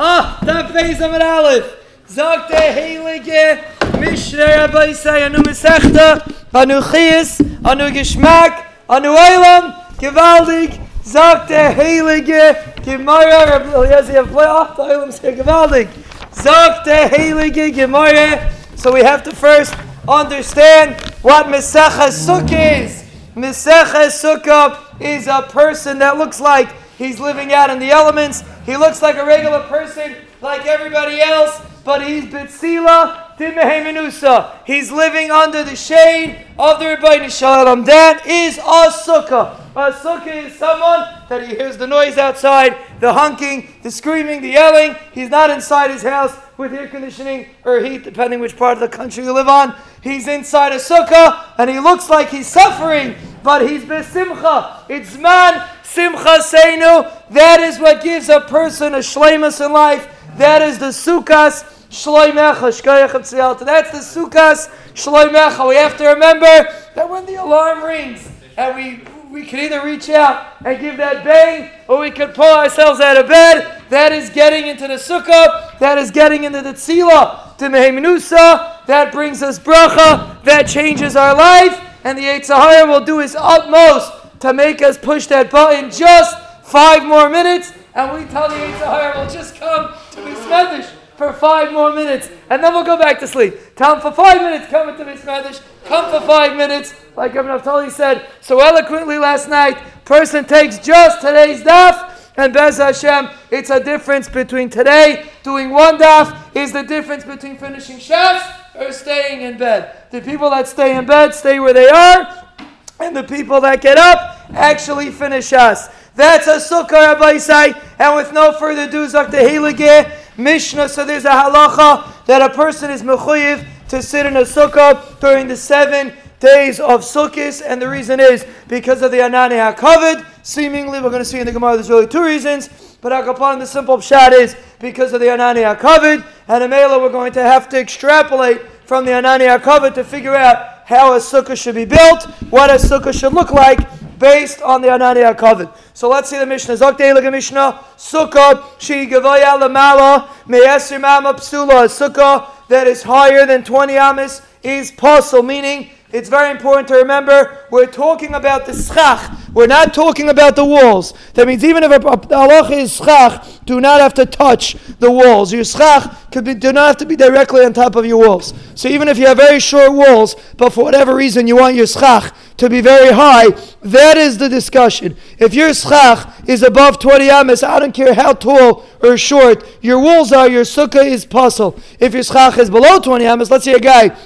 Ah, da Beis am Aleph. Sagt der heilige Mishnah Rabbi sei anu Mesechta, anu Chies, anu Geschmack, anu Eilam, gewaltig. Sagt der heilige Gemara Rabbi Eliezer ach, der Eilam ist gewaltig. Sagt der heilige Gemara. So we have to first understand what Mesecha Sukkah is. Mesecha Sukkah is a person that looks like he's living out in the elements. He looks like a regular person, like everybody else, but he's Bitsila Dimehemenusa. He's living under the shade of the Rebbeinu Shalom. That is a sukkah. A sukkah is someone that he hears the noise outside, the honking, the screaming, the yelling. He's not inside his house with air conditioning or heat, depending which part of the country you live on. He's inside a sukkah and he looks like he's suffering, but he's besimcha. It's man simcha seinu. That is what gives a person a shlemus in life. That is the sukkahs shloimecha shkayach That's the sukkahs shloimecha. We have to remember that when the alarm rings and we we can either reach out and give that bang, or we could pull ourselves out of bed. That is getting into the sukkah. That is getting into the tzila, to meheminusa. That brings us bracha. That changes our life. And the Yetzer Hara will do his utmost to make us push that button just five more minutes. And we tell the Yetzer Hara, will just come to Bismedish for five more minutes, and then we'll go back to sleep. Tell him for five minutes, come into Bismedish, come for five minutes, like Ibn Naftali said so eloquently last night. Person takes just today's daf, and Bez Hashem, it's a difference between today doing one daf is the difference between finishing Shas or staying in bed. The people that stay in bed stay where they are, and the people that get up actually finish Shas. That's a sukkah, Rabbi say, and with no further ado, Zakta Heilige, Mishnah, so there's a halacha that a person is mechuyev to sit in a sukkah during the seven days of Sukkot, and the reason is because of the Anani HaKavod. Seemingly, we're going to see in the Gemara there's really two reasons, but Akapan, the simple shot is because of the Anani HaKavod, and in Mela we're going to have to extrapolate from the Anani HaKavod to figure out how a sukkah should be built, what a sukkah should look like, based on the Anani HaKavod. So let's see the Mishnah. Zokte Elega Mishnah, Sukkah, Shi Gavaya Lamala, Me'esir Mama Psula, a sukkah that is higher than 20 amis is pasul, meaning it's very important to remember we're talking about the schach. We're not talking about the walls. That means even if a, a, is schach, do not have to touch the walls. Your schach could be, do not have to be directly on top of your walls. So even if you have very short walls, but for whatever reason you want your schach to be very high, that is the discussion. If your schach is above 20 amas, I don't care how tall or short your walls are, your sukkah is pasul. If your schach is below 20 amas, let's say a guy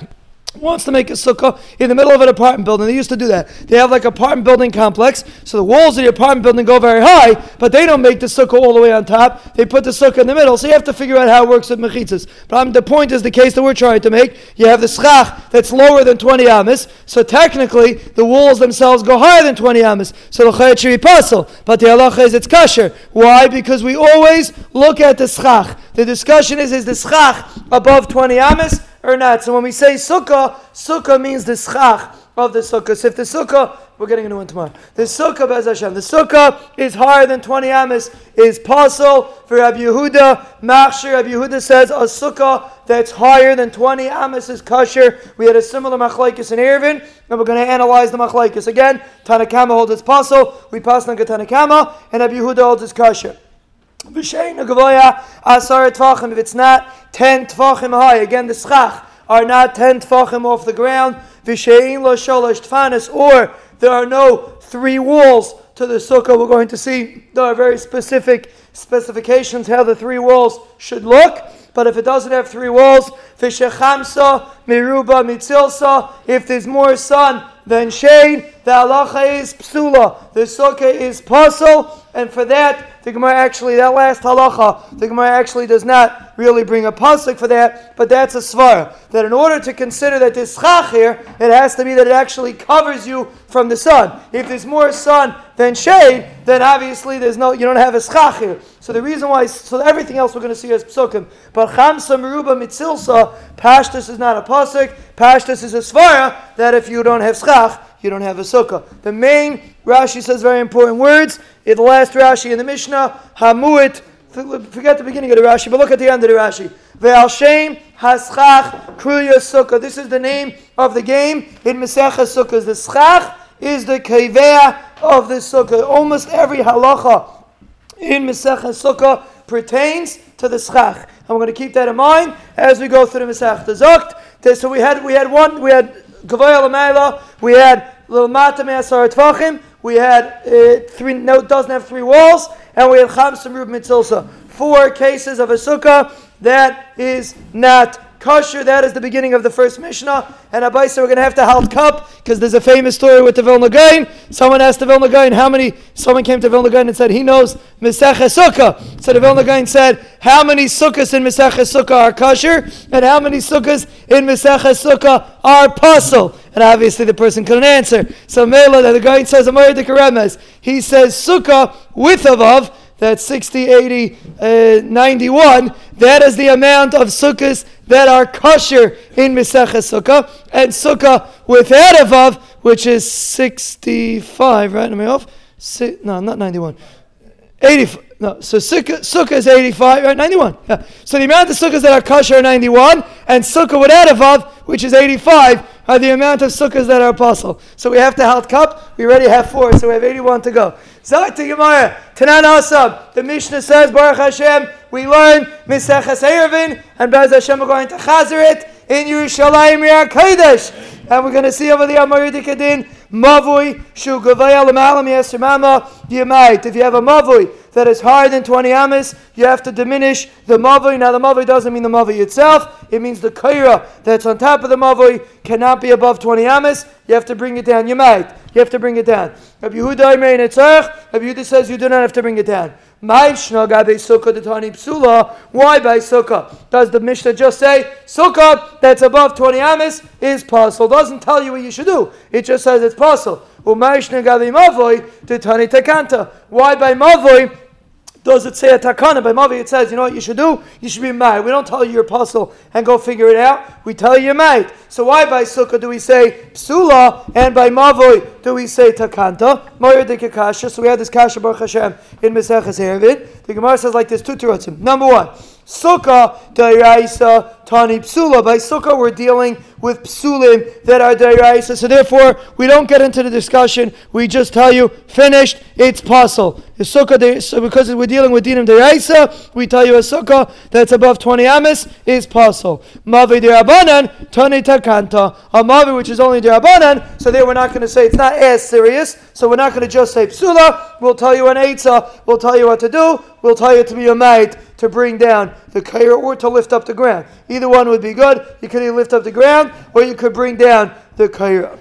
wants to make a sukkah in the middle of an apartment building. They used to do that. They have like apartment building complex, so the walls of the apartment building go very high, but they don't make the sukkah all the way on top. They put the sukkah in the middle, so you have to figure out how it works with mechitzas. But the point is the case that we're trying to make. You have the schach that's lower than 20 amas, so technically the walls themselves go higher than 20 amas, so the chayat should be pasul. But the halacha is it's kasher. Why? Because we always look at the schach. The discussion is, is the schach above 20 amas? or not. So when we say sukkah, sukkah means the schach of the sukkah. So if the sukkah, we're getting into one tomorrow. The sukkah, Bez Hashem, the sukkah is higher than 20 amas, is pasul for Rabbi Yehuda. Machshir, Rabbi Yehuda says a sukkah that's higher than 20 amas is kosher. We had a similar machlaikis in Eruvin, and we're going to analyze the machlaikis again. Tanakama holds it's pasul. We pass on Tanakama, and Rabbi Yehuda holds it's kosher. If it's not 10 tvachim high, again the schach are not 10 tvachim off the ground, or there are no three walls to the sukkah. We're going to see there are very specific specifications how the three walls should look. But if it doesn't have three walls, v'shechamsa miruba mitzilsa, if there's more sun than shade, the halacha is psula. The sukkah is pasul, and for that, the Gemara actually, that last halacha, the Gemara actually does not really bring a pasuk for that, but that's a svara. That in order to consider that this schach here, it has to be that it actually covers you from the sun. If there's more sun than shade, then obviously there's no, you don't have a schach here. So the reason why, so everything else we're going to see as psukim. But chamsa meruba mitzilsa, pashtus is not a pasuk, pashtus is a svara, that if you don't have schach, you don't have a sukkah. The main Rashi says very important words. In the last Rashi in the Mishnah, Hamuit forget the beginning of the Rashi, but look at the end of the Rashi. Ve'al Shem Haschach Kruya Sukkah. This is the name of the game in Masechah Sukkah. The Schach is the Kaveh of the Sukkah. Almost every halacha in Masechah Sukkah pertains to the Schach. We're going to keep that in mind as we go through the Masechah. So we had we had one we had Gavoya Lamayla, we had We had uh, three no doesn't have three walls, and we had Chamsam Rub Mitzilsa. Four cases of a sukkah that is not kosher. That is the beginning of the first Mishnah. And Abaisa, we're going to have to halt cup because there's a famous story with the Vilna Gaon. Someone asked the Vilna Gaon how many. Someone came to Vilna Gaon and said he knows Misachah Sukkah. So the Vilna Gaon said how many sukkahs in Misachah Sukkah are kosher and how many sukkahs in Misachah Sukkah are puzzle. And obviously the person couldn't answer. So Mela, the Gaon says a He says sukkah with avav that's 60, 80, uh, 91. That is the amount of sukkahs that are kosher in Mesechah Sukkah. And Sukkah without Avav, which is 65, right? Am I off? Si- no, not 91. 85. No, so sukkah, sukkah is 85, right? 91. Yeah. So the amount of sukkahs that are kosher are 91, and sukkah without avav, which is 85, are the amount of sukkahs that are apostle. So we have to halt cup. We already have four, so we have 81 to go. Zak to Gemara, Tanan Asab. The Mishnah says, Baruch Hashem, we learn Miseches Eruvin, and Bez Hashem we're going to chazer it in Yerushalayim Riyah Kodesh. And we're going to see over the Amoridikadin, Mavui, Shu Gavaya Lamalam Yesimama. If you have a Mavui, that is higher than 20 amas, you have to diminish the mavui. Now, the mavoi doesn't mean the mavui itself, it means the kaira that's on top of the mavui cannot be above 20 amas. You have to bring it down. You might. You have to bring it down. Rabbi Yehuda says you do not have to bring it down. Why by sukkah? Does the Mishnah just say sukkah that's above 20 amas is pasul? Doesn't tell you what you should do. It just says it's pasul. Why by mavoi does it say a takana? By Mavi it says, you know what you should do? You should be mad. We don't tell you your apostle and go figure it out. We tell you you're. So why by Sukkah do we say psula and by Mavoi do we say takanta? Moyer de kasha. So we have this kasha Baruch Hashem in Maseches Eruvin. The Gemara says like this, two terutzim. Number one, Sukkah Dairaisa Tani Psula. By Sukkah, we're dealing with Psulim that are Dairaisa. So therefore, we don't get into the discussion. We just tell you, finished, it's pasul. The Sukkah, so because we're dealing with Dinim Dairaisa, we tell you a Sukkah that's above 20 Amis is pasul. Mavi Dirabanan, Tani Takanta. A Mavi which is only Dirabanan, so there we're not going to say it's not as serious. So we're not going to just say Psula. We'll tell you an Eitzah. We'll tell you what to do. We'll tell you to be a mate to bring down the kair or to lift up the ground. Either one would be good. You could either lift up the ground or you could bring down the kair.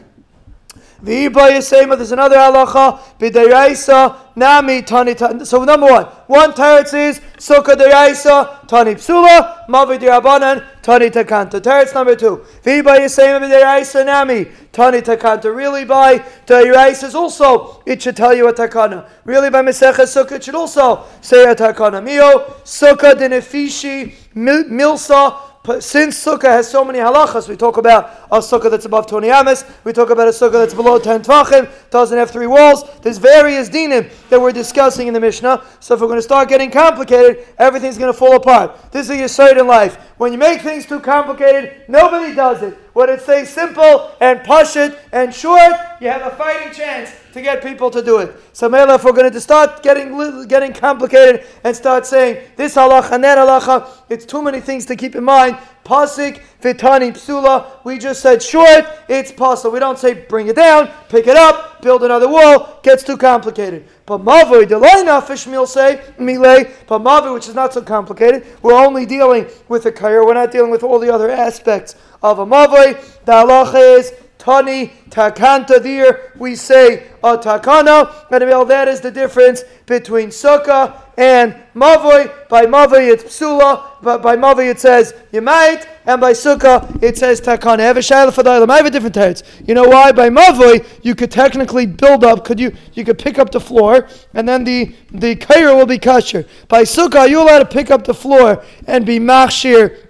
The Ibayasema, there's another halacha, b'dayraisa nami tani tani. So number one, one teretz is sukkah dayraisa tani psula mavi dirabanan tani takanta. Teretz number two, v'bayisema b'dayraisa nami tani takanta. Really by dayraisa is also it should tell you a takana. Really by mesecha sukkah it should also say a takana. Mio sukkah denefishi milsa since sukkah has so many halachas, we talk about a sukkah that's above 20 amas, we talk about a sukkah that's below 10 tvachim, doesn't have three walls. There's various dinim that we're discussing in the Mishnah. So if we're going to start getting complicated, everything's going to fall apart. This is your certain life. When you make things too complicated, nobody does it. When it stays simple and push it and short, you have a fighting chance to get people to do it. So, Mela, if we're going to start getting getting complicated and start saying this halacha and that halacha, it's too many things to keep in mind. Pasik, vitani, psula. We just said short, it's pasul. We don't say bring it down, pick it up, build another wall. Gets too complicated. But mavoi delayna fish meal say mile. But mavoi, which is not so complicated, we're only dealing with the kair. We're not dealing with all the other aspects of a mavoi. The halacha is Tani takanta there we say a takana, and well, that is the difference between sukkah and mavoi. By mavoi it's psula, but by mavoi it says might, and by sukkah it says takana. I have a shayla for the I have a different teretz. You know why? By mavoi you could technically build up. Could you? You could pick up the floor, and then the the kaira will be kosher. By sukkah you're allowed to pick up the floor and be machshir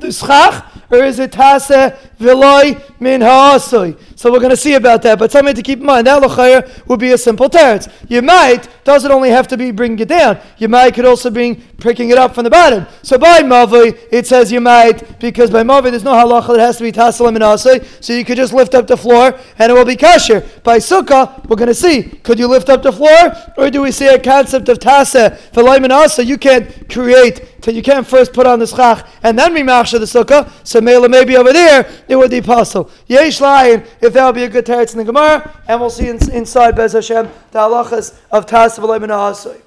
the schach, or is it tase veloy min ha'asoi. So we're going to see about that. But something to keep in mind, that lachayr would be a simple teretz. You might, doesn't only have to be bringing it down. You might could also be picking it up from the bottom. So by Mavi, it says you might, because by Mavi there's no halacha that has to be tassel min ha'asoi. So you could just lift up the floor and it will be kosher. By Sukkah, we're going to see, could you lift up the floor? Or do we see a concept of tasa for min asa? You can't create so you can't first put on the schach and then mimachsha the sukkah. So mela maybe over there it would be possible. Yesh layin if that would be a good teretz in the Gemara, and we'll see in, inside Bez Hashem the halachas of tas v'loy minahasoi.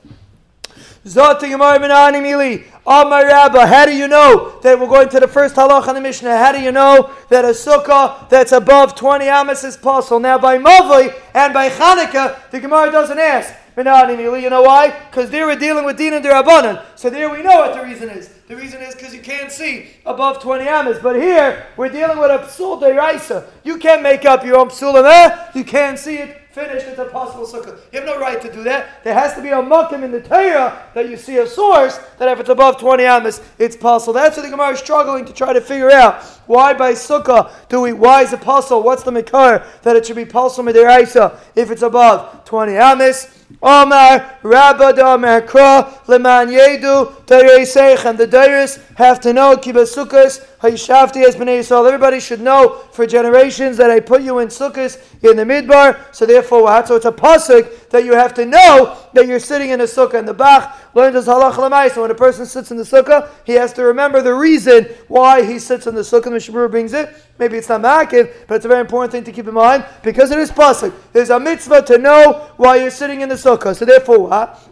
Zot Gemara Minani Mili. Oh, Amar Rabba, how do you know that we're going to the first halach in the Mishnah? How do you know that a sukkah that's above 20 amas is pasul? Now by Mavli and by Chanukah, the Gemara doesn't ask. You know why? Because there we're dealing with Din and Dirabanan. So there we know what the reason is. The reason is because you can't see above 20 amas. But here, we're dealing with a psul deraisa. You can't make up your own psul there. You can't see it finished it's a pasul sukkah. You have no right to do that. There has to be a mukim in the Torah that you see a source that if it's above 20 amas, it's pasul. That's what the Gemara is struggling to try to figure out. Why by sukkah do we, why is it pasul? What's the makar that it should be pasul midiraisa if it's above 20 amas? Omar, Rabba Omer Kra, Leman Yedu, Seich, and the Dairis have to know Kibasukas, Hayshafti as Bnei Yisrael. Everybody should know for generations that I put you in Sukkahs in the Midbar. So therefore, so it's a pasuk that you have to know that you're sitting in a sukkah. And the Bach learns as halach lamai. So when a person sits in the sukkah, he has to remember the reason why he sits in the sukkah. The Mishabur brings it. Maybe it's not ma'akiv, but it's a very important thing to keep in mind because it is pasuk. There's a mitzvah to know why you're sitting in the sukkah. So therefore, ah, what?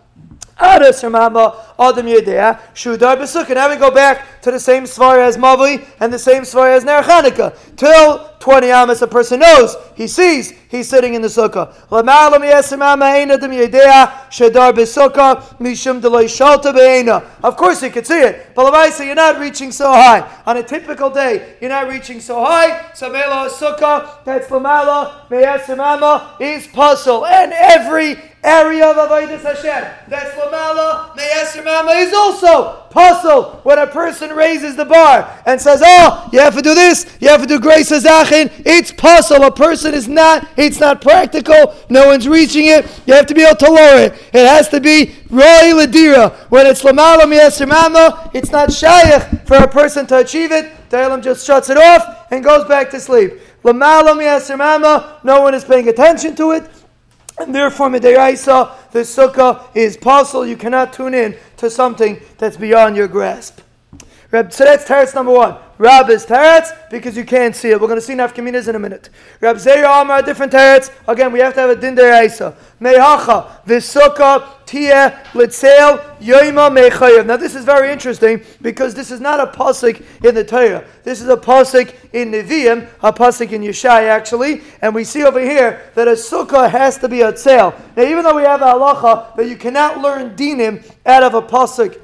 Adas Ramama Adam Yedea Shudar Besukah. Now we go back to the same svar as Mavli and the same svar as Ner. Till 20 amas, a person knows, he sees, he's sitting in the sukkah. Of course he could see it, but Lamaisa, you're not reaching so high. On a typical day, you're not reaching so high. So Mela Sukkah, that's Lamala, Meyasimama, is pasul. And every area of Avodah Hashem. That's Lamala, Meyasimama is also pasul when a person raises the bar and says, Oh, you have to do this, you have to do grace Azachin. It's pasul. A person is not, it's not practical. No one's reaching it. You have to be able to lower it. It has to be Roy Ladira. When it's Lamala Miyasimama, it's not Shaykh for a person to achieve it. The just shuts it off and goes back to sleep. Lamala Miyasimama, no one is paying attention to it. And therefore, Midiraisa, the sukkah is pasul. You cannot tune in to something that's beyond your grasp. So that's teretz number one. Rab is teretz because you can't see it. We're going to see nafkaminas in a minute. Rab Zera Amar, different teretz. Again, we have to have a din deraisa. Mehacha, v'sukkah, tia, litzel, yoima, mechayev. Now this is very interesting because this is not a pasuk in the Torah. This is a pasuk in Nevi'im, a pasuk in Yeshai actually. And we see over here that a sukkah has to be a tzel. Now even though we have a halacha that you cannot learn dinim out of a pasuk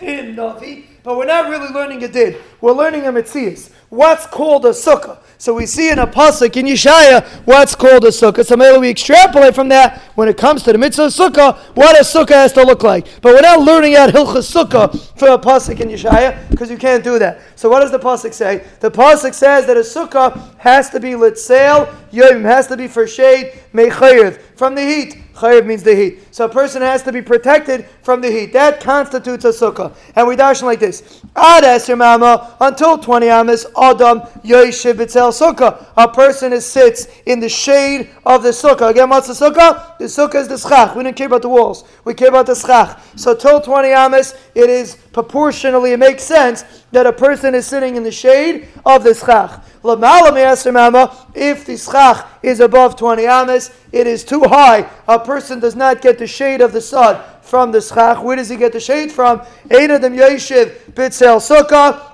in Navi, but we're not really learning a din. We're learning a mitzias. What's called a sukkah? So we see in a pasuk in Yeshaya what's called a sukkah. So maybe we extrapolate from that when it comes to the mitzvah sukkah, what a sukkah has to look like. But we're not learning out hilchas sukkah for a pasuk in Yeshaya because you can't do that. So what does the pasuk say? The pasuk says that a sukkah has to be litzail yom, has to be for shade mechayev from the heat. Chayiv means the heat. So a person has to be protected from the heat. That constitutes a sukkah. And we dash like this. Ad mama until 20 amas, Adam Yoshiv Bitzel Sukkah. A person is, sits in the shade of the sukkah. Again, what's the sukkah? The sukkah is the schach. We don't care about the walls. We care about the schach. So till 20 amas, it is proportionally, it makes sense that a person is sitting in the shade of the schach. If the schach is above 20 amas, it is too high. A person does not get the shade of the sun from the schach. Where does he get the shade from? Einadim Yeshiv Bitzel Sukkah.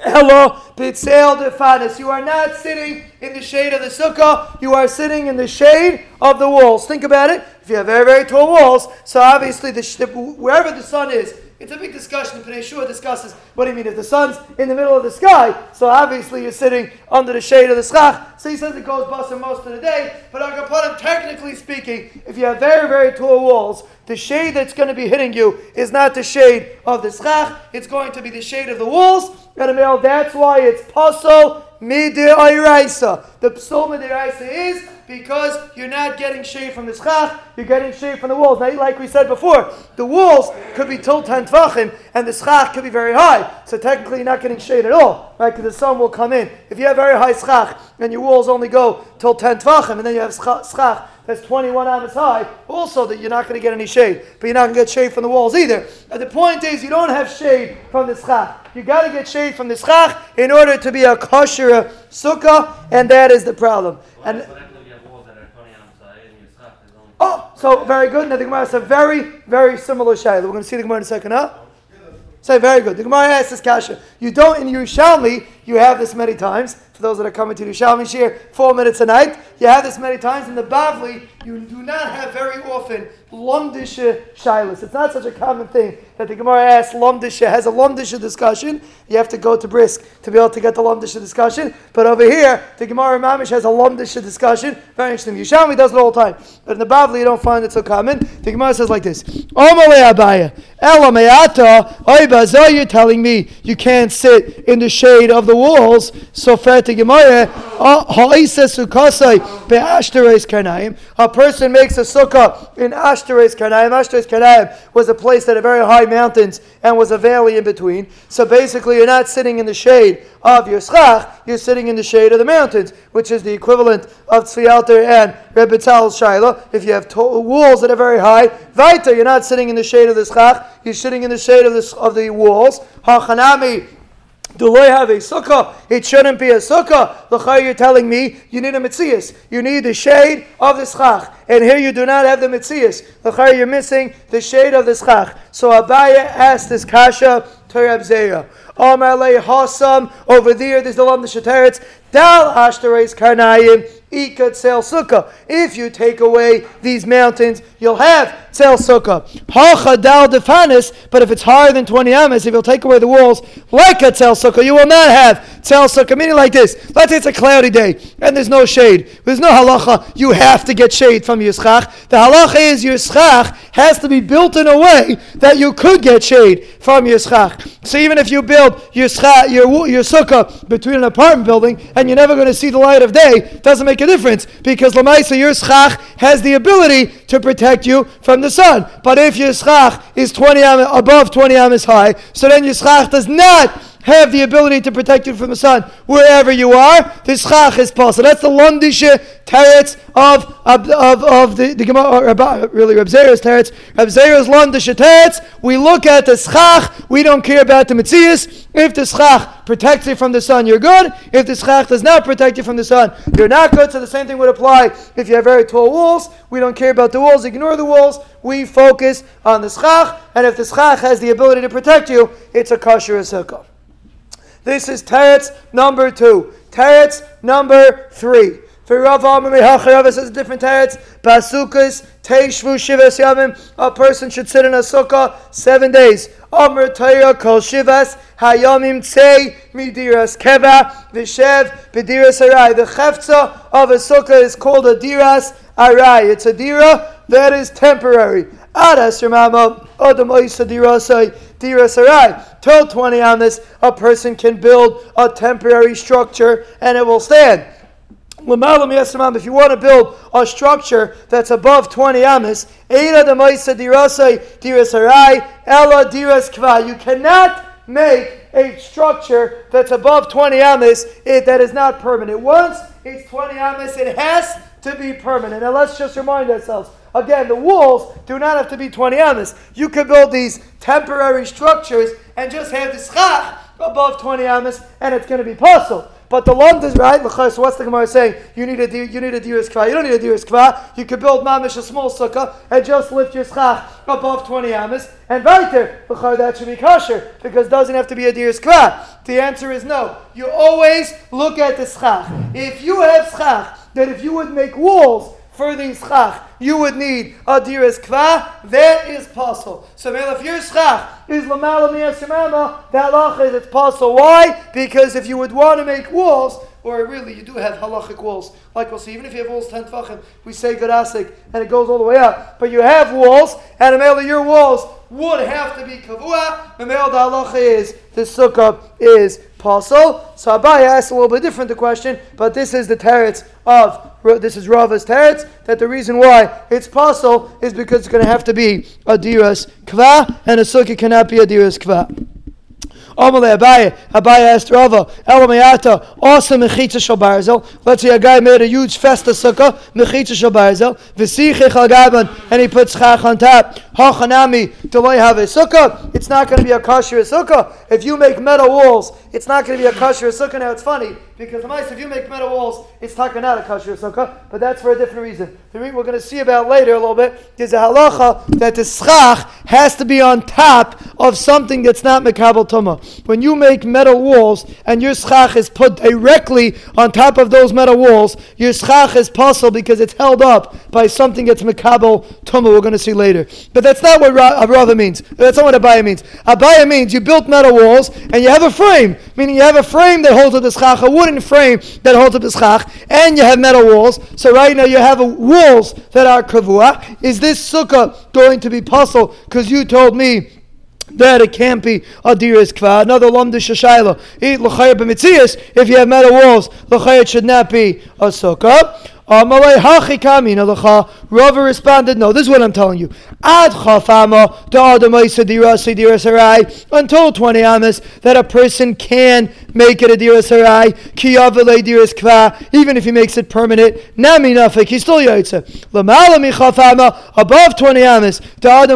Hello, Pitzel Defanis. You are not sitting in the shade of the sukkah, you are sitting in the shade of the walls. Think about it. If you have very, very tall walls, so obviously the, wherever the sun is, it's a big discussion. Pnei Shua discusses what do you mean if the sun's in the middle of the sky? So obviously you're sitting under the shade of the schach. So he says it goes busting most of the day. But Agapanim, technically speaking, if you have very very tall walls, the shade that's going to be hitting you is not the shade of the schach. It's going to be the shade of the walls. and. That's why it's pasul midiraisa. The psul midiraisa is because you're not getting shade from the schach, you're getting shade from the walls. Now, like we said before, the walls could be till 10 tvachim, and the schach could be very high. So technically, you're not getting shade at all, right? Because the sun will come in. If you have very high schach, and your walls only go till 10 tvachim, and then you have schach that's 21 amas high, also that you're not going to get any shade. But you're not going to get shade from the walls either. And the point is, you don't have shade from the schach. You got to get shade from the schach in order to be a kosher sukkah, and that is the problem. And Oh, so very good. Now the Gemara is a very, very similar shayla. We're going to see the Gemara in a second, huh? Say very good. The Gemara asks this kasha. You don't in Yerushalmi. You have this many times. For those that are coming to Yerushalmi share four minutes a night. You have this many times in the Bavli. You do not have very often Lomdisha Shilas. It's not such a common thing that the Gemara asks Lomdisha, has a Lomdisha discussion. You have to go to Brisk to be able to get the Lomdisha discussion. But over here, the Gemara Mamish has a Lomdisha discussion. Very interesting. Yerushalmi does it all the time. But in the Bavli, you don't find it so common. The Gemara says like this Omale Abaya, Ela Meata, Oiba, you're telling me you can't sit in the shade of the walls. So to Gemara, ah, Karnaim. A person makes a sukkah in Ash Ashtares Karnaim. Ashtares Karnaim was a place that had very high mountains and was a valley in between. So basically, you're not sitting in the shade of your schach, you're sitting in the shade of the mountains, which is the equivalent of Tzvialter and Rebbe Shaila. If you have to- walls that are very high, Vaita, you're not sitting in the shade of the schach, you're sitting in the shade of the, of the walls. Hachanami, do I have a sukkah? It shouldn't be a sukkah. L'chai, you're telling me you need a mitzias. You need the shade of the schach. And here you do not have the mitzias. L'chai, you're missing the shade of the schach. So Abaya asked this kasha to Reb. Hasam, over there, there's the Lam the. Dal Ashtares Karnayim, Ikat Tzel Sukkah. If you take away these mountains, you'll have Tzel Sukkah. Hacha Dal Defanis, but if it's higher than 20 amas, if you'll take away the walls like a Tzel Sukkah, you will not have Tzel Sukkah. Meaning like this. Let's say it's a cloudy day and there's no shade. There's no halacha. You have to get shade from your schach. The halacha is your schach has to be built in a way that you could get shade from your schach. So even if you build your schach, your, your sukkah between an apartment building and you're never going to see the light of day, doesn't make a difference because Lamaisa, your schach has the ability to protect you from the sun. But if your schach is 20 am- above 20 amas high, so then your schach does not have the ability to protect you from the sun wherever you are. The schach is pasul. That's the Lomdische teretz of, of, of, of the, the Gemara, uh, really Reb Zera's teretz. Reb Zera's Lomdische teretz. We look at the schach. We don't care about the mitzias. If the schach protects you from the sun, you're good. If the schach does not protect you from the sun, you're not good. So the same thing would apply if you have very tall walls. We don't care about the walls. Ignore the walls. We focus on the schach. And if the schach has the ability to protect you, it's a kosher sukkah. This is teretz number two. Teretz number three. For Rav Amar Rav says a different teretz. Basukas teishvu shivas yamim. A person should sit in a sukkah seven days. Amr Torah kol shivas hayamim tzei midiras keva v'shev b'diras arai. The chefza of a sukkah is called a diras arai. It's a dira that is temporary. Adas Ramama Adam Oisa Dirasai Dirasarai. Till 20 amas, a person can build a temporary structure and it will stand. If you want to build a structure that's above 20 amas, Eira de Moisa Dirasai Dirasarai Ella Diras Kva. You cannot make a structure that's above 20 amas it, eh, that is not permanent. Once it's 20 amas, it has to be permanent. Now let's just remind ourselves. Again, the walls do not have to be 20 amas. You could build these temporary structures and just have the schach above 20 amas, and it's going to be pasul. But the land is right. So what's the Gemara saying? You need a you need a diras kva. You don't need a diras kva. You could build mamish a small sukkah and just lift your schach above twenty amas and right there. That should be kosher because it doesn't have to be a diras kva. The answer is no. You always look at the schach. If you have schach that if you would make walls for the schach, you would need a diras kva. That is pasul. So, if your schach is lamala miyasimama, the halacha is it's pasul. Why? Because if you would want to make walls, or really you do have halachic walls, like we'll see, even if you have walls ten tefachim, we say gadasik, and it goes all the way up. But you have walls, and Amela, your walls would have to be kavua. Memel the halacha is the sukkah is pasul. So Abaye asks a little bit different the question, but this is the teretz of this is Rava's teretz that the reason why it's pasul is because it's going to have to be a diras kva, and a sukkah cannot be a diras kva. Omale Abaye, Abaye asked Rava, Elamayata, awesome mechitza shal barzel. Let's say a guy made a huge festa sukkah, mechitza shal barzel, v'sichich al and he puts chach on top. Hachanami, I have a sukkah? It's not going to be a kosher sukkah. If you make metal walls, it's not going to be a kosher sukkah. Now it's funny because if you make metal walls, it's not not a kosher sukkah, but that's for a different reason. The we're going to see about later a little bit is a halacha that the schach has to be on top of something that's not mekabel tuma. When you make metal walls and your schach is put directly on top of those metal walls, your schach is pasul because it's held up by something that's mekabel tuma. We're going to see later, but that's not what uh, Rava means. That's not what Abaya means. Abaya means you built metal walls and you have a frame, meaning you have a frame that holds up the schach, a wooden frame that holds up the schach, and you have metal walls. So right now you have walls that are kavua. Is this sukkah going to be pasul? Because you told me that it can't be a diris kva. Another lomda shashayla. Eat l'chayr b'mitzias. If you have metal walls, l'chayr should not be a sukkah. Rava responded, No, this is what I'm telling you. Ad chafama until 20 amas that a person can make it a diras harai, kiyavale diras kva, even if he makes it permanent, nami nafik, he's still yotze. Lamala michafama, above 20 amas, that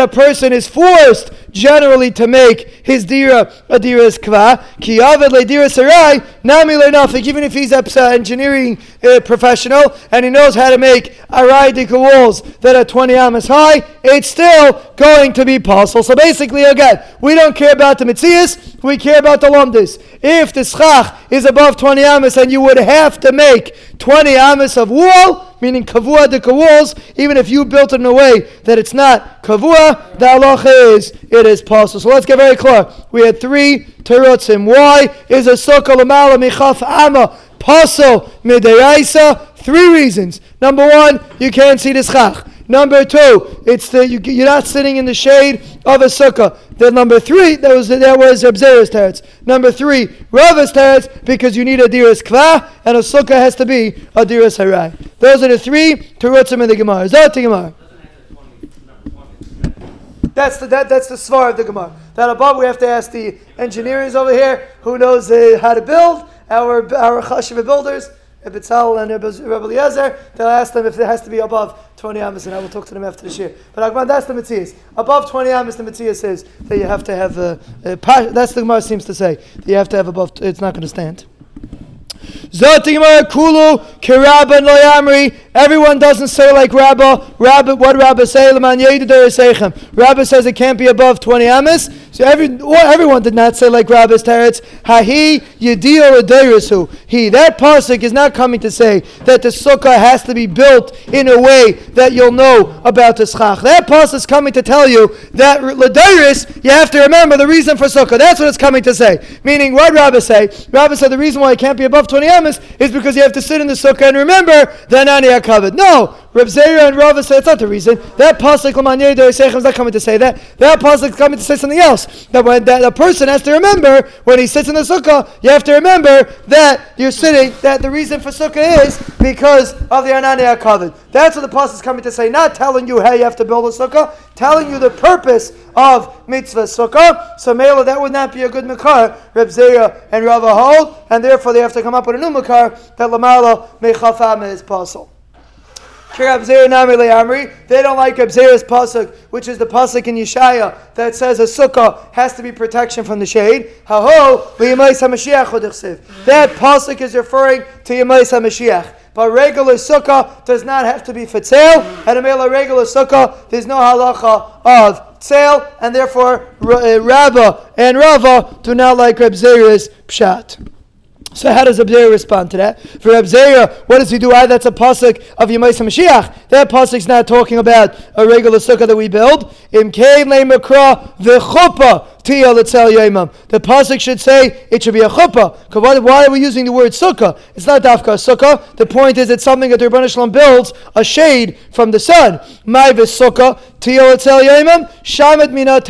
a person is forced generally to make his dira a diras kva, kiyavale diras harai, nami le nafik, even if he's upset engineering uh, professional and he knows how to make araidika walls that are 20 amas high, it's still going to be pasul. So basically, again, we don't care about the mitzias, we care about the lomdis. If the schach is above 20 amas and you would have to make 20 amas of wall, meaning kavua de walls, even if you built it in a way that it's not kavua, the halacha is it is pasul. So let's get very clear. We had three terutzim. Why is a sukkah lamala michaf ama midiraisa. Three reasons. Number one, you can't see the schach. Number two, it's the you, are not sitting in the shade of a sukkah. Then number three, that was that was Abzera's teretz. Number three, Rava's teretz, because you need a diras kva, and a sukkah has to be a diras harai. Those are the three terutzim in the Gemara. Is that the Gemara? That's the that, that's the svar of the Gemara. That above we have to ask the engineers over here who knows uh, how to build our our chashiva builders, Betzal and Rebbe Eliezer, they'll ask them if it has to be above 20 amas, and I will talk to them after the year. But Agman, that's the mitzias. Above 20 amas, the mitzias says that you have to have a, a, that's the Gemara seems to say that you have to have above. It's not going to stand. Kulu. Everyone doesn't say like Rabba. Rabba, what Rabba say? Rabba says it can't be above 20 amas. So every, everyone did not say like Rabba's teretz. Hahi Yedil Aderisu. He. That pasuk is not coming to say that the sukkah has to be built in a way that you'll know about the schach. That pasuk is coming to tell you that Ladiris, you have to remember the reason for sukkah. That's what it's coming to say. Meaning, what Rabba say? Rabba said the reason why it can't be above 20 amas is because you have to sit in the sukkah and remember the Ani covered. No, Reb Zera and Rava say it's not the reason. That pasuk is not coming to say that. That pasuk is coming to say something else. That when that a person has to remember when he sits in the sukkah, you have to remember that you're sitting. That the reason for sukkah is because of the Anani covered. That's what the pasuk is coming to say. Not telling you how you have to build a sukkah, telling you the purpose of mitzvah sukkah. So Mela, that would not be a good makar. Reb Zera and Rava hold, and therefore they have to come up with a new makar that lamala mechafam is pasul. They don't like Abzera's pasuk, which is the pasuk in Yeshaya that says a sukkah has to be protection from the shade. That pasuk is referring to Yemais HaMashiach. But regular sukkah does not have to be for sale, and a male regular sukkah, there's no halacha of sale, and therefore uh, Rabbah and Rava do not like Reb pshat. So how does Abzera respond to that? For Abzera, what does he do? Ah, that's a pasuk of Yemais Mashiach. That pasuk's not talking about a regular sukkah that we build. Im makra v'chuppah the pasuk should say it should be a chuppah. Why, why are we using the word sukkah? It's not dafka sukkah. The point is it's something that the Rebbeinu Shalom builds a shade from the sun. My sukkah tiyol etzel yemim shamet mina.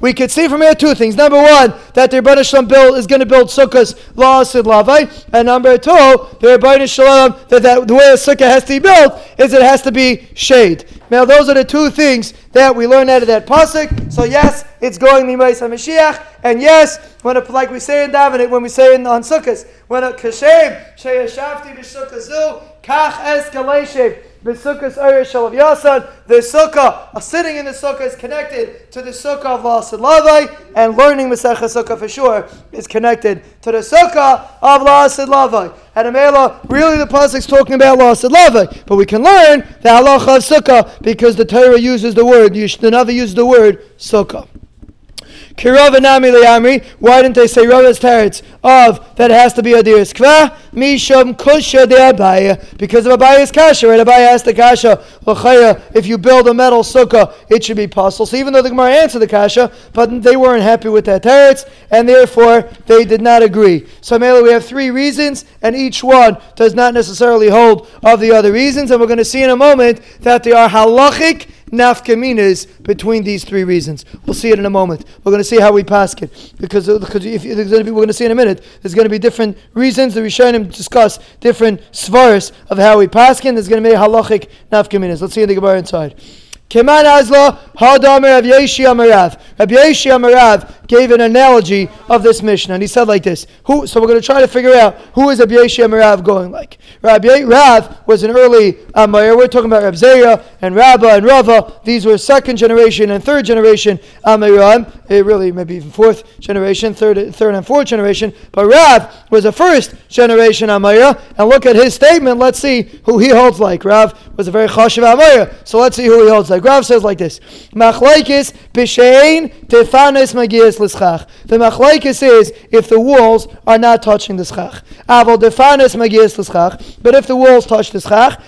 We could see from here two things. Number one, that the Rebbeinu Shalom build is going to build sukkahs la'asid lavai, and number two, the Rebbeinu Shalom that, that the way a sukkah has to be built is it has to be shade. Now, those are the two things that we learn out of that pasuk. So, yes, it's going Limais HaMashiach, and yes, when it, like we say in David, when we say in on Sukkot, when a kashem sheyashavti b'sukkazu kach eskaleshev b'sukkas Eresh Shalav Yasan. The sukkah, uh, sitting in the sukkah, is connected to the sukkah of Lasid Lavai, and learning Masechah Sukkah for sure is connected to the sukkah of Lasid Lavai. And Amela, really the pasuk is talking about Lasid Lavai, but we can learn the halacha of sukkah because the Torah uses the word, the Navi uses the word sukkah. Why didn't they say Rava's teretz of that it has to be a diris kva? Misham kusha de abaya. Because of Abaya's kasha, right? Abaya asked the kasha, if you build a metal sukkah, it should be pasul. So even though the Gemara answered the kasha, but they weren't happy with that teretz, and therefore they did not agree. So Mela, we have three reasons, and each one does not necessarily hold of the other reasons, and we're going to see in a moment that they are halachic nafkaminas between these three reasons. We'll see it in a moment. We're going to see how we pass it because, because if there's going to be, we're going to see in a minute. There's going to be different reasons. The Rishonim discuss different svaris of how we pass it. There's going to be halachic nafkaminas. Let's see in the Gemara inside. Keman Azla, Hadamer Rav Yeshi Amarav. Rav Yeshi Amarav gave an analogy of this mission, and he said like this. Who? So we're going to try to figure out who is Rav Yeshi Amarav going like. Rabbi Rav was an early uh, Amayr. We're talking about Rav Zera and Rabba and Rava. These were second generation and third generation uh, Amayram. Eh, really, maybe even fourth generation, third, third and fourth generation. But Rav was a first generation uh, Amayr. And look at his statement. Let's see who he holds like. Rav was a very chashiv Amayr. So let's see who he holds like. Rav says like this: Machlaikis b'shein tefanes magias l'schach. The machlaikis is if the walls are not touching the schach. Aval defanes magias l'schach. But if the walls touch the schach,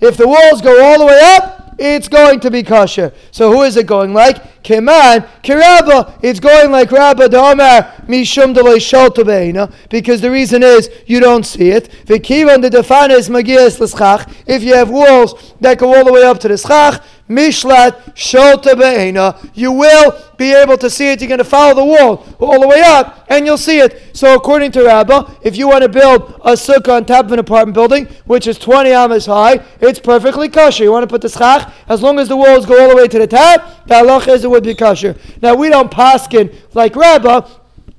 if the walls go all the way up, it's going to be kosher. So who is it going like? Keman, Kirabba, it's going like Rabba Damar, Mishum Delay Shaltabeina, because the reason is you don't see it. Vikivan the Defanes Magias L'schach, if you have walls that go all the way up to the schach, Mishlat Sholta Be'ena. You will be able to see it. You're going to follow the wall all the way up, and you'll see it. So, according to Rabbah, if you want to build a sukkah on top of an apartment building, which is 20 amas high, it's perfectly kosher. You want to put the schach, as long as the walls go all the way to the top, the halach is it would be kosher. Now, we don't paskin like Rabbah,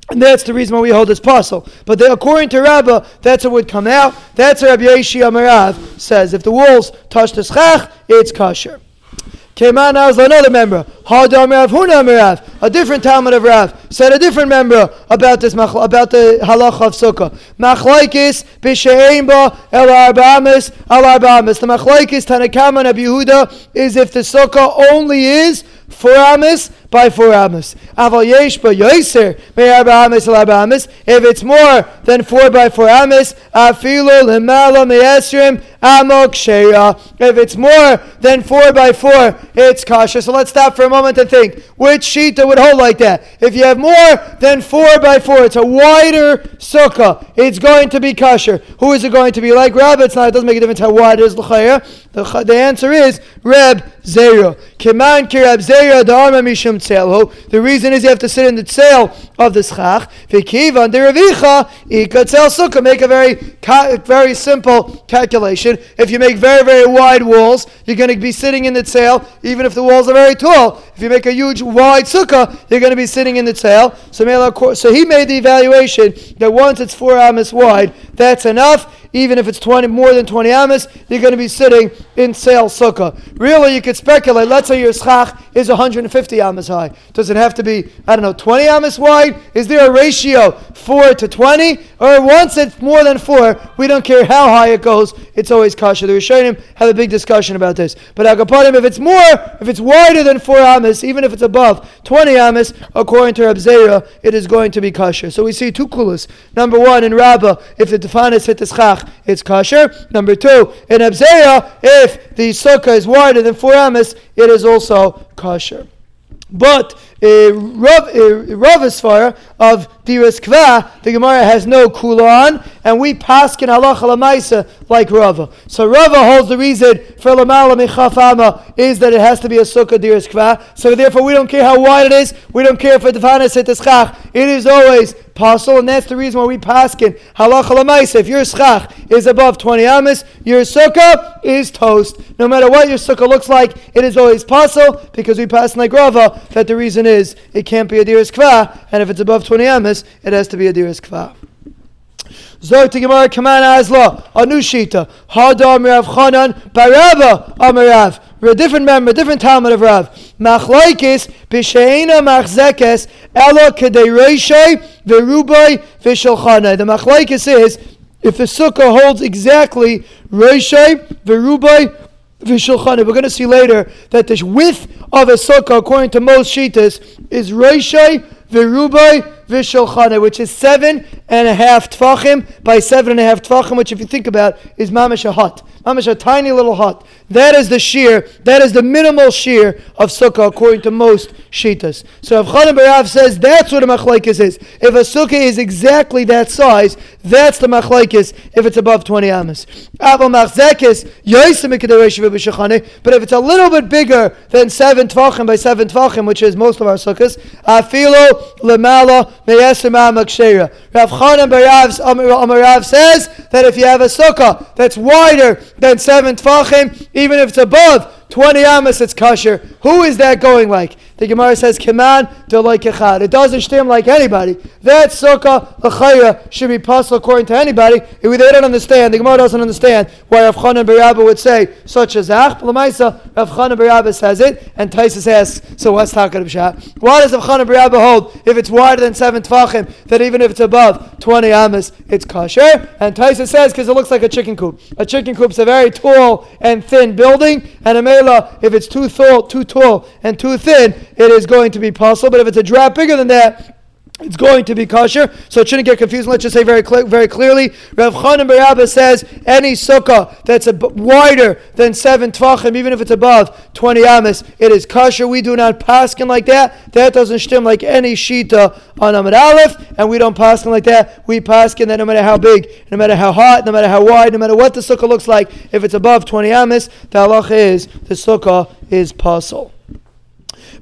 and that's the reason why we hold this parcel. But according to Rabbah, that's what would come out. That's what Rabbi Yeshi Amarav says. If the walls touch the schach, it's kosher. Came out now as another member. Hadam Rav Huna Rav, a different Talmud of Rav, said a different member about this about the halacha of sukkah. Machlaikis b'she'ein ba el arbamis al arbamis. The machlaikis Tanakama and Yehuda is if the sukkah only is for amis by four amis. Aval yesh ba yoiser me'arba amis al amis. If it's more than four by four amis, afilu lemala me'esrim amok sheya. If it's more than four by four, it's kasha. So let's stop for a moment and think which that would hold like that. If you have more than four by four, it's a wider sukkah. It's going to be kasher. Who is it going to be like? Rab, it's not. It doesn't make a difference how wide it is. The, the answer is Reb Zera. Keman kirab Zera da'arma mishum the reason is you have to sit in the tzel of the schach. V'kivan deravicha ikatzel sukkah. Make a very very simple calculation. If you make very very wide walls, you're going to be sitting in the tzel, even if the walls are very tall. If you make a huge wide sukkah, you're going to be sitting in the tail. So, so he made the evaluation that once it's four amas wide, that's enough even if it's 20 more than 20 amas, you're going to be sitting in sail sukkah. Really, you could speculate. Let's say your schach is 150 amas high. Does it have to be, I don't know, 20 amas wide? Is there a ratio 4 to 20? Or once it's more than 4, we don't care how high it goes, it's always kasha. The Rishonim have a big discussion about this. But Agapadim, if it's more, if it's wider than 4 amas, even if it's above 20 amas, according to Rabzeira, it is going to be kasha. So we see two kulas. Number one, in Rabbah, if the defanis hit the schach, it's kosher. Number two, in Abzeya, if the sukkah is wider than four amas, it is also kosher. But uh, Rav, of Diras Kva, the Gemara has no kula on, and we paskin halacha lamaisa like Rava. So Rava holds the reason for lamala michafama is that it has to be a sukkah Diras Kva. So therefore, we don't care how wide it is. We don't care if it defanas it It is always pasul, and that's the reason why we paskin halacha lamaisa. If your schach is above 20 amas, your sukkah is toast. No matter what your sukkah looks like, it is always pasul because we pass like Rava that the reason is it can't be a Diras Kva, and if it's above 20 amas, it has to be a Diras Kva. Zog to Gemara Kaman Azla, a new Shita. Hadar Mirav Chanan, Baraba Amarav. We're a different member, a different Talmud of Rav. Machlaikis, Bishaina Machzekes, Elo Kedei Reishai, Verubai, Vishalchana. The Machlaikis is, if the sukkah holds exactly Reishai, Verubai, Vishulchan. We're going to see later that the width of a sukkah, according to most shitas, is Reishai, Verubai, Vishulchane, which is seven and a half tfachim by seven and a half tfachim, which if you think about is mamish a hut. Mamish a tiny little hut. That is the shear, that is the minimal shear of sukkah according to most shitas. So if Chanan Barav says that's what a machlaikis is, if a sukkah is exactly that size, that's the machlaikis if it's above 20 amas. But if it's a little bit bigger than seven tvachim by seven tvachim, which is most of our sukkahs, afilo lemala meyesim Rav Chanan Amarav says that if you have a sukkah that's wider than seven tvachim, even if it's above 20 amas, it's kosher. Who is that going like? The Gemara says, de like It doesn't stem like anybody. That sukkah, l'chayra, should be pasul according to anybody. If they don't understand, the Gemara doesn't understand why Rav Chanan Barabba would say such as Ach. Lamaisa, Rav Chanan Barabba says it, and Taisus asks, so what's talking about? Why does Rav Chanan Barabba hold, if it's wider than seven tvachim, that even if it's above 20 amas, it's kosher? And Taisus says, because it looks like a chicken coop. A chicken coop's a very tall and thin building, and a mela, if it's too tall, too tall and too thin, it is going to be pasul. But if it's a drop bigger than that, it's going to be kosher, so it shouldn't get confused. Let's just say very cl- very clearly. Rav Chanan Barabba says any sukkah that's a b- wider than seven tvachim, even if it's above twenty amos, it is kosher. We do not paskin like that. That doesn't stem like any shita on Amid Aleph, and we don't paskin like that. We paskin that no matter how big, no matter how hot, no matter how wide, no matter what the sukkah looks like, if it's above twenty amos, the halach is the sukkah is pasul.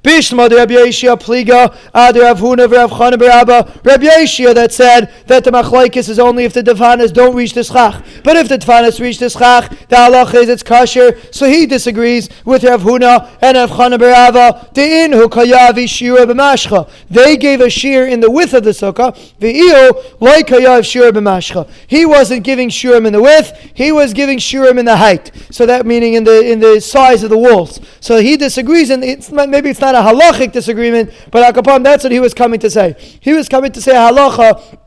Bishma de Rabbi Yeshia Pliga, Ad Rav Huna Rav Chana Barabba, Rabbi Yeshia that said that the machlaikis is only if the devanas don't reach the schach. But if the devanas reach the schach, the halach is it's kasher. So he disagrees with Rav Huna and Rav Chana Barabba. The in who kayavi shira b'mashcha. They gave a shear in the width of the sukkah. The eo like kayav shira b'mashcha. He wasn't giving shirim in the width. He was giving shirim in the height. So that meaning in the in the size of the walls. So he disagrees, and it's maybe it's not a halachic disagreement, but Akapam, that's what he was coming to say. He was coming to say halacha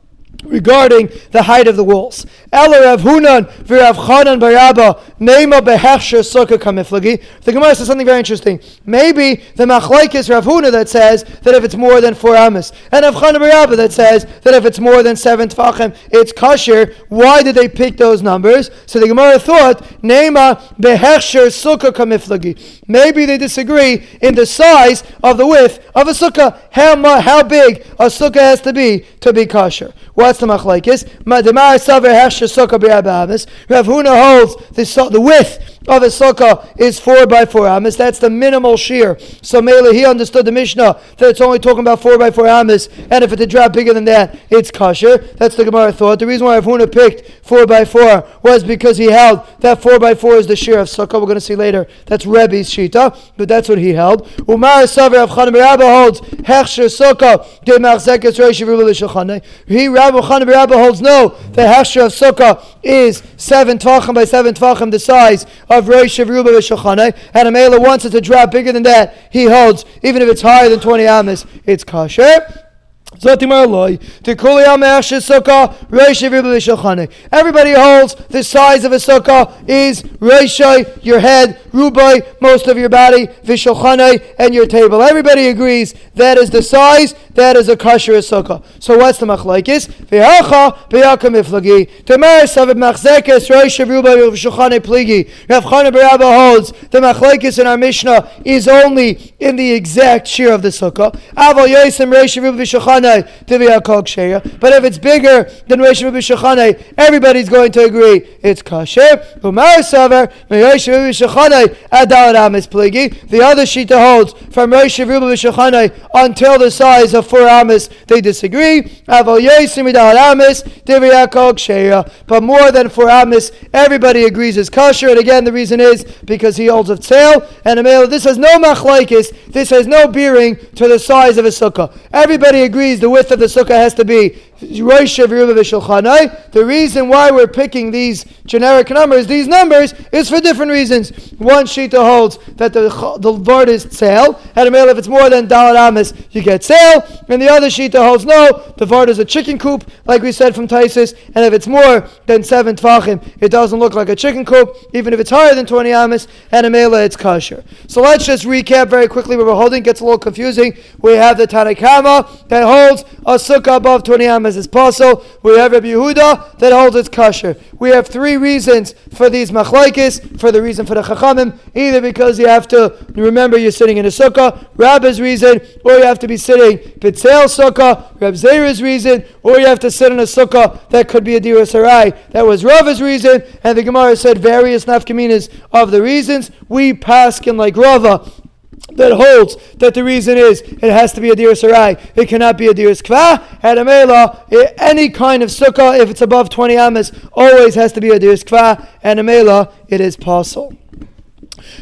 regarding the height of the walls. Ela Rav Hunan v'Rav Chanan Barabba Neima behechsher sukkah kamiflagi. The Gemara says something very interesting. Maybe the machlaikis Rav Huna that says that if it's more than four amas, and Rav Chanan Barabba that says that if it's more than seven tfachim, it's kasher. Why did they pick those numbers? So the Gemara thought Neima behechsher sukkah kamiflagi. Maybe they disagree in the size of the width of a sukkah. How how big a sukkah has to be to be kasher. What's the machlaikis? Rav Huna holds the, the width of a sukkah is four by four amas. That's the minimal shear. So Mele, he understood the Mishnah that it's only talking about four by four amas, and if it's a drop bigger than that, it's kosher. That's the Gemara thought. The reason why Rav Huna picked four by four was because he held that four by four is the shear of sukkah. We're going to see later. That's Rebbe's shita, but that's what he held. Umar Savar of Chanan holds hechsher sukkah de machzekes roish He Rabbi Chanan Rabba holds no. The hechsher of sukkah is seven tvachim by seven tvachim, the size of of Rosh Ruba Shulchanai, and a Mela wants it to drop bigger than that, he holds, even if it's higher than 20 amas, it's kosher. Everybody holds the size of a sukkah is Roshai, your head, Rubai, most of your body, Vishochanai, and your table. Everybody agrees that is the size, that is a kosher sukkah. So what's the machlaikis? V'hacha b'yakam iflagi. Tamar savet machzekes Rosh Rubai Vishochanai pligi. Rav Barabba holds the machlaikis in our Mishnah is only in the exact shear of the sukkah. Aval Yosem Rosh Rubai Shachanai, Divya Kol Ksheya. But if it's bigger than Rosh Rabbi Shachanai, everybody's going to agree it's kosher. Umar Savar, Rosh Rabbi Shachanai, Adal Amis Pligi. The other Shita holds from Rosh Rabbi Shachanai until the size of four Amis, they disagree. Aval Yesim Adal Amis, Divya Kol. But more than four Amis, everybody agrees is kosher. And again, the reason is because he holds of tail and a male. This has no machlaikis. This has no bearing to the size of a sukkah. Everybody agrees the width of the sukkah has to be the reason why we're picking these generic numbers, these numbers, is for different reasons. One shita holds that the the vard is sale, and a male if it's more than dalad amis, you get sale, and the other shita holds no, the vard is a chicken coop, like we said from Taisis, and if it's more than seven tvachim, it doesn't look like a chicken coop, even if it's higher than 20 amis, and a mele it's kosher. So let's just recap very quickly what we're holding, gets a little confusing. We have the Tanna Kamma that holds a sukkah above 20 amis as is pasul. We have Rabbi Yehuda that holds it's kosher. We have three reasons for these machlaikis, for the reason for the chachamim, either because you have to remember you're sitting in a sukkah, Rabbi's reason, or you have to be sitting B'tzel sukkah, Rab Zera's reason, or you have to sit in a sukkah that could be a Dira Sarai. That was Rava's reason, and the Gemara said various nafkaminas of the reasons. We pass in like Rava that holds that the reason is it has to be a dir sarai. It cannot be a dir kva. At a mela, eh, any kind of sukkah, if it's above 20 amas, always has to be a dir kva. And mela, it is pasul.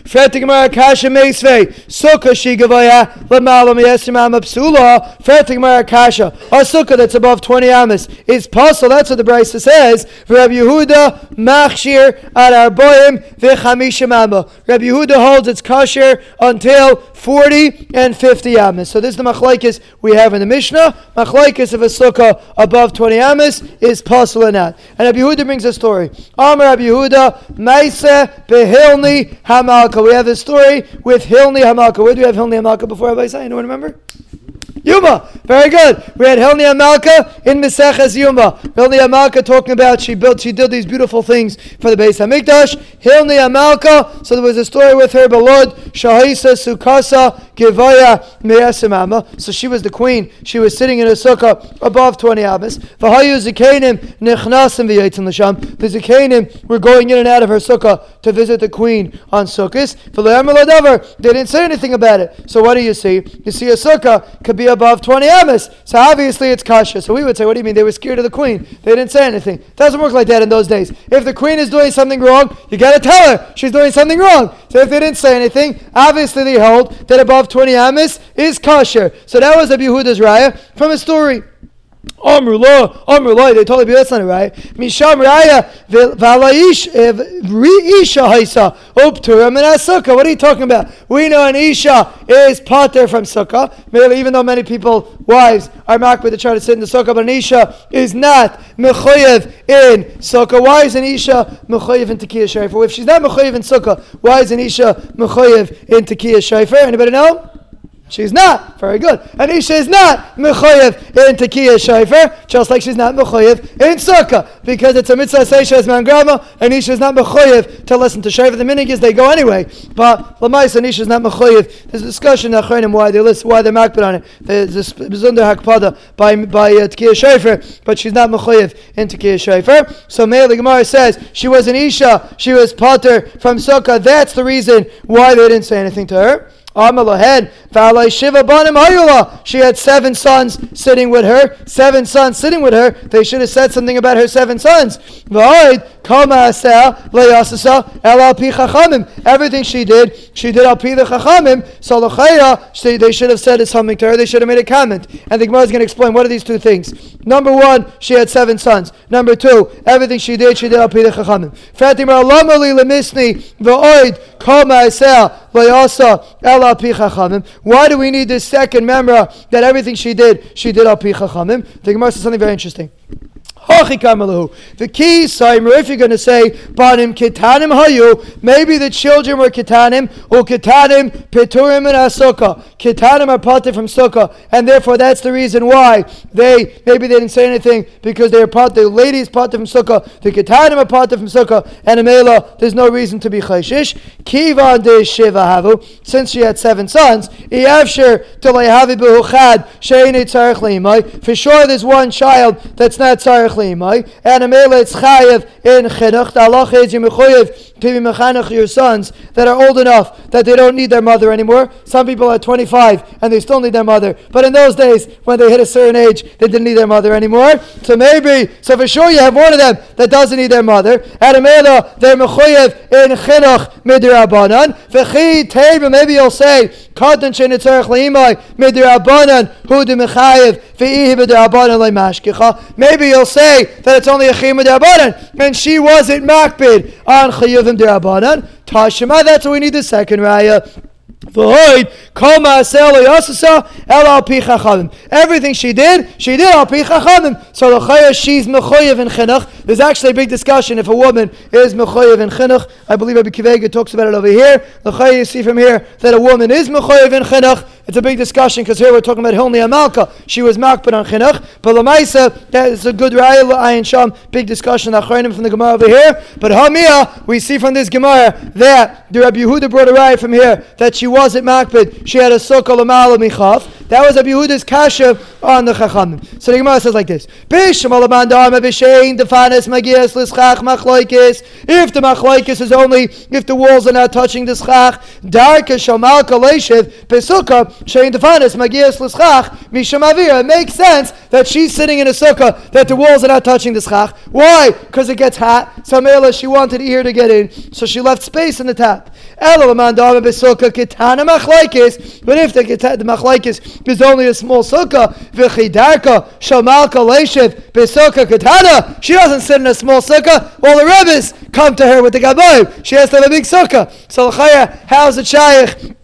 Freti Gemara Meisvei Shigavaya Lamala Miyesim Am Psula Freti Gemara A sukkah that's above 20 amas is pasul. That's what the Brisa says. Rabbi Yehuda Machshir Ad Arboim V'Chamishim Amma. Rabbi Yehuda holds its kosher until 40 and 50 amas. So this is the machlaikis we have in the Mishnah. Machlaikis of a sukkah above 20 amas is pasul and not. And Rabbi Yehuda brings a story. Amar Rabbi Yehuda Maise Behilni Ham Hamalka. We have the story with Hilni Hamalka. Where do we have Hilni Hamalka before Rabbi Say? Anyone remember? Yuma. Very good. We had Hilni Amalka in Meseches Yuma. Hilni Amalka talking about she built, she did these beautiful things for the Beis Hamikdash. Hilni Amalka. So there was a story with her, Belod Shahisa Sukasa Givaya Meyasimama. So she was the queen. She was sitting in a sukkah above 20 amas. V'hayu Zikanim Nechnasim V'yaitin L'sham. The Zikanim were going in and out of her sukkah to visit the queen on Sukkot. They didn't say anything about it. So what do you see? You see a sukkah could be above 20 amas. So obviously it's kasha. So we would say, what do you mean? They were scared of the queen. They didn't say anything. It doesn't work like that in those days. If the queen is doing something wrong, you got to tell her she's doing something wrong. So if they didn't say anything, obviously they hold that above 20 amas is kosher. So that was a Yehuda's raya from a story. Amrullah, Amrullah, they told not right. Misham Raya, Valaish, eh, Isha Haisa, Uptura, Sukkah. What are you talking about? We know an Isha is pater from Sukkah. Merely, even though many people, wives, are makbid to try to sit in the Sukkah, but an Isha is not Mechoyev in Sukkah. Why is an Isha Mechoyev in Tekiyah Shaifer? If she's not Mechoyev in Sukkah, why is an Isha Mechoyev in Tekiyah Shaifer? Anybody know? She's not. Very good. And Isha is not Mechoyev in Tekiya Shaifer, just like she's not Mechoyev in Sukkah, because it's a mitzvah Seisha as man grandma, and Isha is not Mechoyev to listen to Shaifer. The minig is they go anyway, but Lamais and Isha is not Mechoyev. There's a discussion in Achronim why they list, why they're makbid on it. There's a Bezunder Hakpada by, by uh, Tekiya Shaifer, but she's not Mechoyev in Tekiya Shaifer. So Meir Gemara says she was an Isha, she was Potter from Sukkah. That's the reason why they didn't say anything to her. Shiva Hayula. She had seven sons sitting with her. Seven sons sitting with her. They should have said something about her seven sons. Everything she did, she did al the chachamim. So l'chaya, they should have said something to her. They should have made a comment. And the Gemara is going to explain what are these two things. Number one, she had seven sons. Number two, everything she did, she did al the chachamim. Fatima lamali lemisni v'oid pi. Why do we need this second memra that everything she did, she did al pi chachamim? The Gemara says something very interesting. The key, Saimer, if you're going to say, Banim kitanim hayu, maybe the children were kitanim, or kitanim peturim and asukah. Kitanim are parted from sukkah, and therefore that's the reason why they, maybe they didn't say anything, because they are part, the ladies parted from sukkah, the kitanim are parted from sukkah, and Amela, there's no reason to be chayshish. Kiva de shiva havu, since she had seven sons, Iyavshir to lehavi behuchad. For sure there's one child that's not tzarech leimai, and Amela it's chayev in chinuch, the Allah is you mechoyev, to be mechanech your sons that are old enough that they don't need their mother anymore. Some people are 25 and they still need their mother. But in those days, when they hit a certain age, they didn't need their mother anymore. So maybe, so for sure you have one of them that doesn't need their mother. And Amela, they're mechoyev in chinuch midrabanan. V'chi teba, maybe you'll say, katan shenitzarech leimai midrabanan hu de mechayev v'ihi midrabanan leimashkicha. Maybe you'll say that it's only a chim midrabanan and she wasn't makbid on chayuvim derabanan. Tashima, that's why we need the second raya. Everything she did, she did al pi chachamim. So the chaya she's mechoyev in chinuch. There's actually a big discussion if a woman is mechoyev in chinuch. I believe Rabbi Akiva Eiger talks about it over here. The chaya you see from here that a woman is mechoyev in chinuch. It's a big discussion because here we're talking about Hilni Amalka. She was makbid on chinuch. But Lamaisa, that is a good raya ayin sham. Big discussion achronim from the Gemara over here. But Hamia, we see from this Gemara that the Rabbi Yehuda brought a raya from here that she wasn't makbid. She had a sukkah lamala michaf. That was Rabbi Yehuda's kasha on the chachamim. So the Gemara says like this: Bisham alaman dama b'shein defanes magias l'schach machloikis. If the machloikis is only if the walls are not touching the schach, darka shamal kaleshev besukkah shein defanes magias l'schach mishamavir. It makes sense that she's sitting in a sukkah that the walls are not touching the schach. Why? Because it gets hot. So Mela, she wanted ear to get in, so she left space in the machlaikis. But if the, the machlaikis is only a small sukkah, v'chidarka shamalka leishev besukkah katana. She doesn't sit in a small sukkah. All the rabbis come to her with the gabayim. She has to have a big sukkah. So l'chaya, how's the shaykh?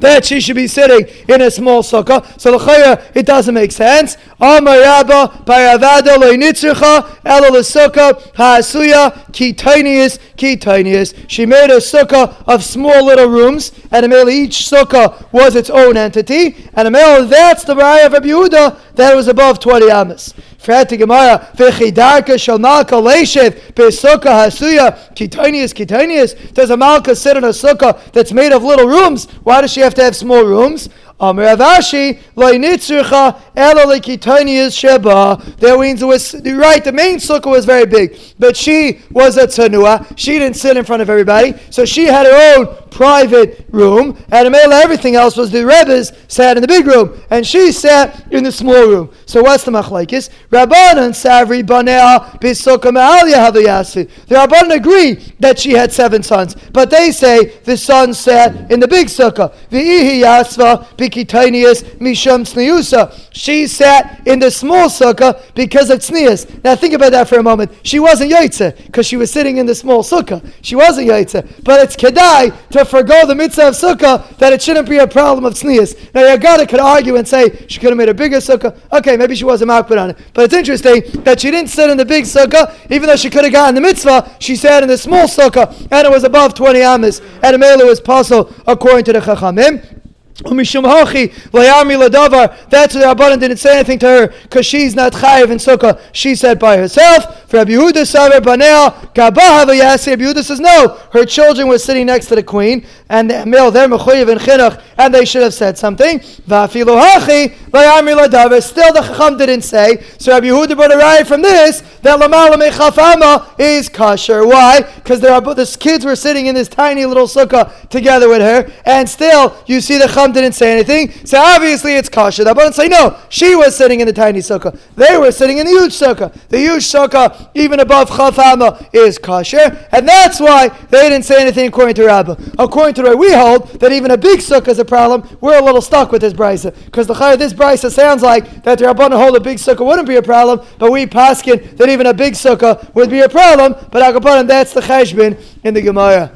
That she should be sitting in a small sukkah. So l'chaya, it doesn't make sense. Amar Rabba, Paravada lo'initzricha, ela l'sukkah, ha'asuya, ki tinius, ki tinius. She made a sukkah of small little rooms, and each sukkah was its own entity, and that's the raya of Rabbi Yehuda, that was above 20 amas. Fret Gemara, v'chidarka shal malka leishev besukkah hasuya kitanius kitanius. Does a malka sit in a sukkah that's made of little rooms? Why does she have to have small rooms? Amr Avashi, Loinitzurcha, Ela Sheba. That means it was, right, the main sukkah was very big, but she was a tanua. She didn't sit in front of everybody, so she had her own private room, and Amela, everything else was the Rebbe's sat in the big room, and she sat in the small room. So what's the machlaikis? Rabbanan Savri Banea Bisukkah Ma'alya Havayasi. The Rabbanan agree that she had seven sons, but they say the sons sat in the big sukkah. V'ihi Yasva Bikitanius Misham Tzniusa. She sat in the small sukkah because of tznius. Now think about that for a moment. She wasn't yaitze because she was sitting in the small sukkah. She wasn't yaitze, but it's kedai to forego the mitzvah of sukkah that it shouldn't be a problem of tznius. Now Yagada could argue and say she could have made a bigger sukkah. Okay, maybe she wasn't makbid on it, but it's interesting that she didn't sit in the big sukkah, even though she could have gotten the mitzvah. She sat in the small sukkah, and it was above twenty amas, and mele was pasul according to the chachamim. That's why the Rabbanan didn't say anything to her because she's not chayiv in sukkah. She said by herself. For Rabbi Yehuda Yehuda says no. Her children were sitting next to the queen, and the male they're mechuyev in chinuch, and they should have said something. Still the chacham didn't say. So Rabbi Yehuda brought a right from this that lamala mechafama is kosher. Why? Because the kids were sitting in this tiny little sukkah together with her, and still you see the chacham didn't say anything, so obviously it's kosher. The Rabbanan say no. She was sitting in the tiny sukkah. They were sitting in the huge sukkah. The huge sukkah, even above chafama, is kosher, and that's why they didn't say anything according to Rabbah. According to Ray, we hold that even a big sukkah is a problem. We're a little stuck with this brisa because the chayah this brisa sounds like that the Rabbanan hold a big sukkah wouldn't be a problem, but we paskin that even a big sukkah would be a problem. But Akapanim, that's the cheshbin in the Gemara.